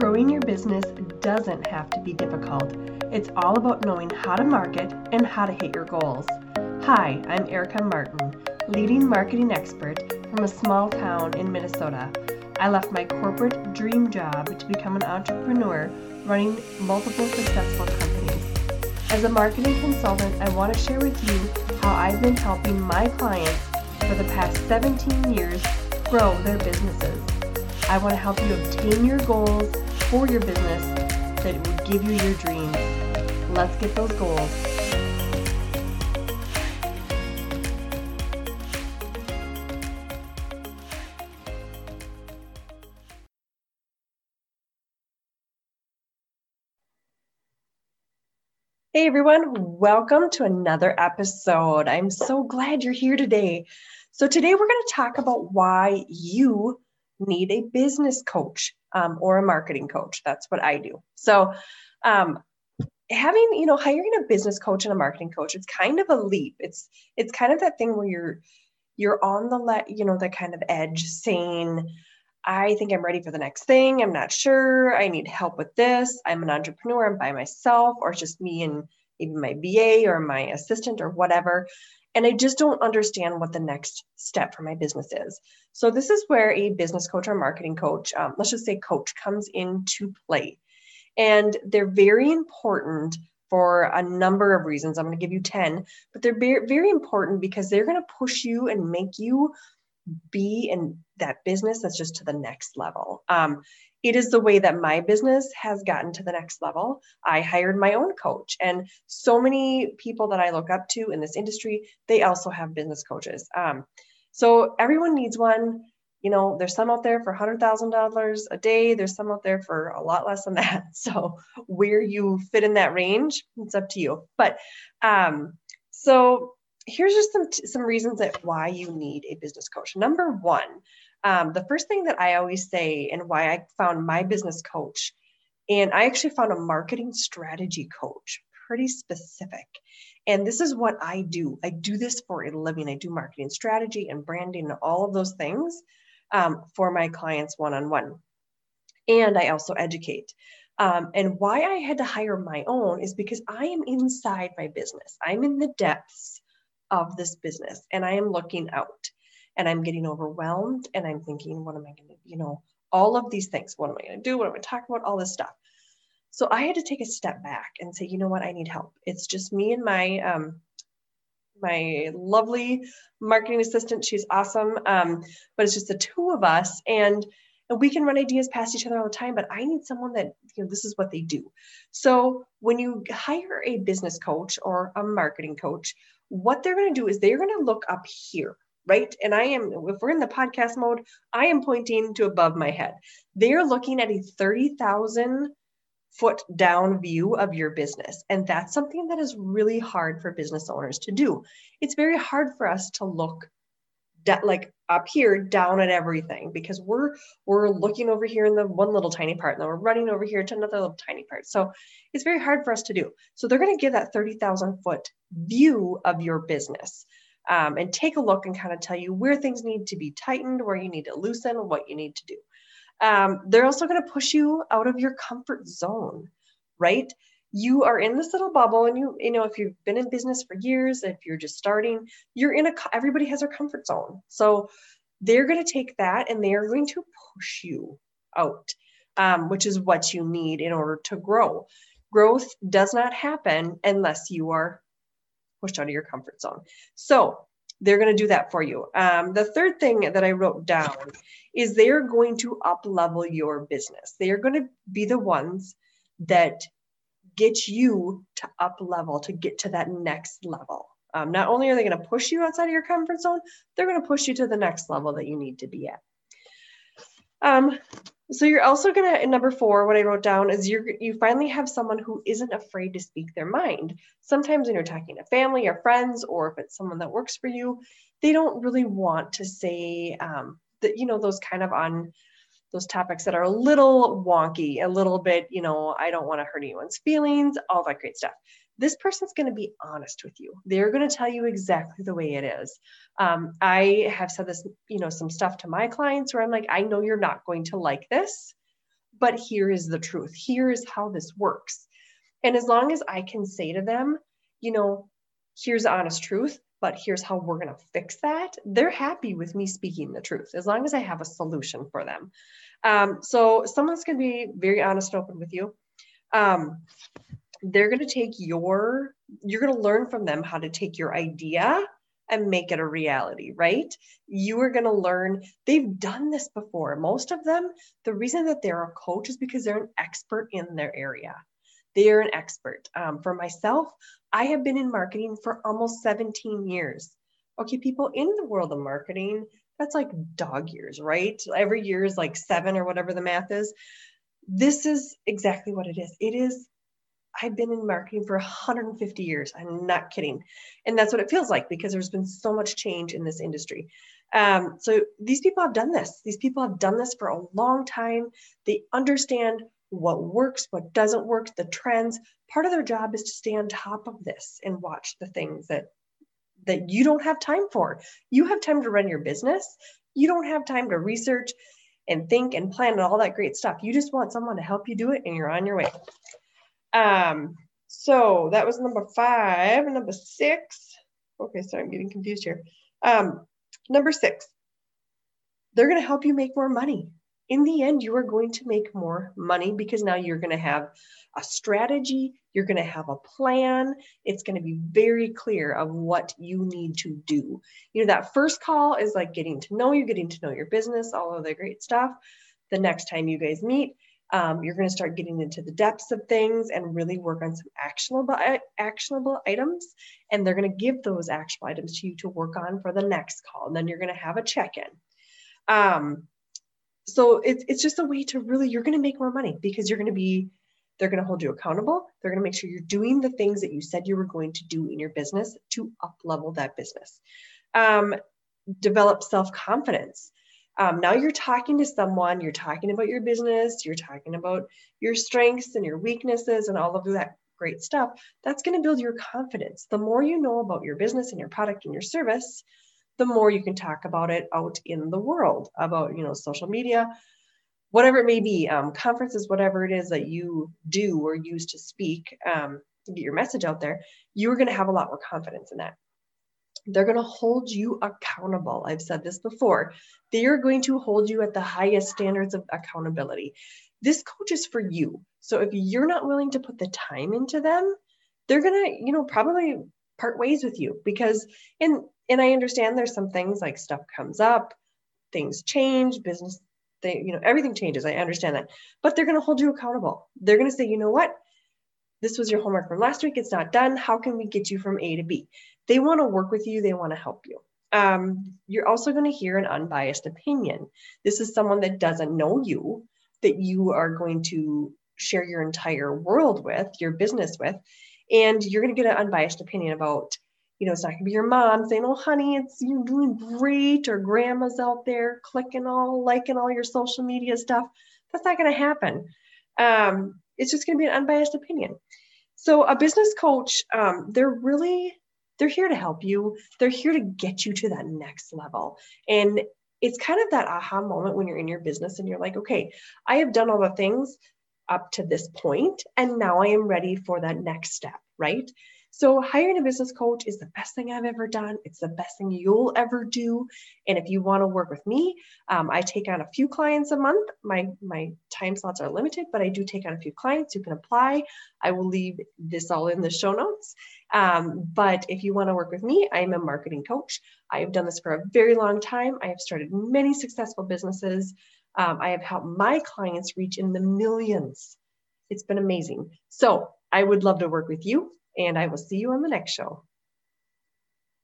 Growing your business doesn't have to be difficult. It's all about knowing how to market and how to hit your goals. Hi, I'm Erica Martin, leading marketing expert from a small town in Minnesota. I left my corporate dream job to become an entrepreneur running multiple successful companies. As a marketing consultant, I want to share with you how I've been helping my clients for the past 17 years grow their businesses. I want to help you obtain your goals for your business that will give you your dreams. Let's get those goals. Hey everyone, welcome to another episode. I'm so glad you're here today. So, today we're going to talk about why you need a business coach um, or a marketing coach. That's what I do. So, um, having you know hiring a business coach and a marketing coach it's kind of a leap. It's it's kind of that thing where you're you're on the let you know the kind of edge saying i think i'm ready for the next thing. I'm not sure. I need help with this. I'm an entrepreneur. I'm by myself or it's just me and maybe my va or my assistant or whatever and I just don't understand what the next step for my business is. So, this is where a business coach or marketing coach, um, let's just say coach, comes into play. And they're very important for a number of reasons. I'm going to give you 10, but they're very, important because they're going to push you and make you be in that business that's just to the next level. Um, it is the way that my business has gotten to the next level. I hired my own coach, and so many people that I look up to in this industry, they also have business coaches. Um, so everyone needs one. You know, there's some out there for $100,000 a day. There's some out there for a lot less than that. So where you fit in that range, it's up to you. But um, so here's just some some reasons that why you need a business coach. Number one, um, the first thing that I always say and why I found my business coach, and I actually found a marketing strategy coach, pretty specific. And this is what I do. I do this for a living. I do marketing strategy and branding and all of those things um, for my clients one on one. And I also educate. Um, and why I had to hire my own is because I am inside my business. I'm in the depths of this business and I am looking out and I'm getting overwhelmed and I'm thinking, what am I going to, you know, all of these things. What am I going to do? What am I talking about? All this stuff. So I had to take a step back and say, you know what? I need help. It's just me and my, um, my lovely marketing assistant. She's awesome. Um, but it's just the two of us and, and we can run ideas past each other all the time, but I need someone that, you know, this is what they do. So when you hire a business coach or a marketing coach, what they're going to do is they're going to look up here right? And I am, if we're in the podcast mode, I am pointing to above my head. They're looking at a 30,000 foot down view of your business. And that's something that is really hard for business owners to do. It's very hard for us to look de- like up here down at everything because we're we're looking over here in the one little tiny part and then we're running over here to another little tiny part so it's very hard for us to do so they're going to give that 30000 foot view of your business um, and take a look and kind of tell you where things need to be tightened, where you need to loosen, what you need to do. Um, they're also going to push you out of your comfort zone, right? You are in this little bubble, and you, you know, if you've been in business for years, if you're just starting, you're in a, everybody has their comfort zone. So they're going to take that and they are going to push you out, um, which is what you need in order to grow. Growth does not happen unless you are pushed out of your comfort zone. So they're going to do that for you. Um, the third thing that I wrote down is they are going to up level your business. They are going to be the ones that get you to up level, to get to that next level. Um, not only are they going to push you outside of your comfort zone, they're going to push you to the next level that you need to be at. Um, so you're also gonna number four, what I wrote down is you you finally have someone who isn't afraid to speak their mind. Sometimes when you're talking to family or friends, or if it's someone that works for you, they don't really want to say um, that you know those kind of on those topics that are a little wonky, a little bit, you know, I don't want to hurt anyone's feelings, all that great stuff this person's going to be honest with you. They're going to tell you exactly the way it is. Um, I have said this, you know, some stuff to my clients where I'm like, I know you're not going to like this, but here is the truth. Here is how this works. And as long as I can say to them, you know, here's honest truth, but here's how we're going to fix that, they're happy with me speaking the truth as long as I have a solution for them. Um, so someone's going to be very honest and open with you. Um, they're going to take your, you're going to learn from them how to take your idea and make it a reality, right? You are going to learn, they've done this before. Most of them, the reason that they're a coach is because they're an expert in their area. They are an expert. Um, for myself, I have been in marketing for almost 17 years. Okay, people in the world of marketing, that's like dog years, right? Every year is like seven or whatever the math is. This is exactly what it is. It is I've been in marketing for 150 years. I'm not kidding. And that's what it feels like because there's been so much change in this industry. Um, so these people have done this. These people have done this for a long time. They understand what works, what doesn't work, the trends. Part of their job is to stay on top of this and watch the things that that you don't have time for. You have time to run your business. You don't have time to research and think and plan and all that great stuff. You just want someone to help you do it and you're on your way. Um, so that was number five. Number six. Okay, sorry, I'm getting confused here. Um, number six, they're going to help you make more money. In the end, you are going to make more money because now you're going to have a strategy, you're going to have a plan. It's going to be very clear of what you need to do. You know, that first call is like getting to know you, getting to know your business, all of the great stuff. The next time you guys meet, um, you're going to start getting into the depths of things and really work on some actionable actionable items. And they're going to give those actionable items to you to work on for the next call. And then you're going to have a check-in. Um, so it's, it's just a way to really you're going to make more money because you're going to be they're going to hold you accountable. They're going to make sure you're doing the things that you said you were going to do in your business to up level that business. Um, develop self-confidence um, now you're talking to someone, you're talking about your business, you're talking about your strengths and your weaknesses and all of that great stuff. That's going to build your confidence. The more you know about your business and your product and your service, the more you can talk about it out in the world about, you know, social media, whatever it may be, um, conferences, whatever it is that you do or use to speak, um, to get your message out there, you're going to have a lot more confidence in that. They're going to hold you accountable. I've said this before. They are going to hold you at the highest standards of accountability. This coach is for you. So if you're not willing to put the time into them, they're going to, you know, probably part ways with you because and and I understand there's some things like stuff comes up, things change, business they, you know, everything changes. I understand that. But they're going to hold you accountable. They're going to say, "You know what? This was your homework from last week. It's not done. How can we get you from A to B?" They want to work with you, they want to help you. Um, you're also going to hear an unbiased opinion. This is someone that doesn't know you, that you are going to share your entire world with, your business with, and you're going to get an unbiased opinion about, you know, it's not going to be your mom saying, "Oh, honey, it's you're doing great," or grandma's out there clicking all, liking all your social media stuff. That's not going to happen. Um, it's just going to be an unbiased opinion. So, a business coach, um, they're really they're here to help you. They're here to get you to that next level. And it's kind of that aha moment when you're in your business and you're like, okay, I have done all the things up to this point, and now I am ready for that next step, right? So, hiring a business coach is the best thing I've ever done. It's the best thing you'll ever do. And if you want to work with me, um, I take on a few clients a month. My my time slots are limited, but I do take on a few clients. You can apply. I will leave this all in the show notes. Um, but if you want to work with me, I'm a marketing coach. I have done this for a very long time. I have started many successful businesses. Um, I have helped my clients reach in the millions. It's been amazing. So I would love to work with you and I will see you on the next show.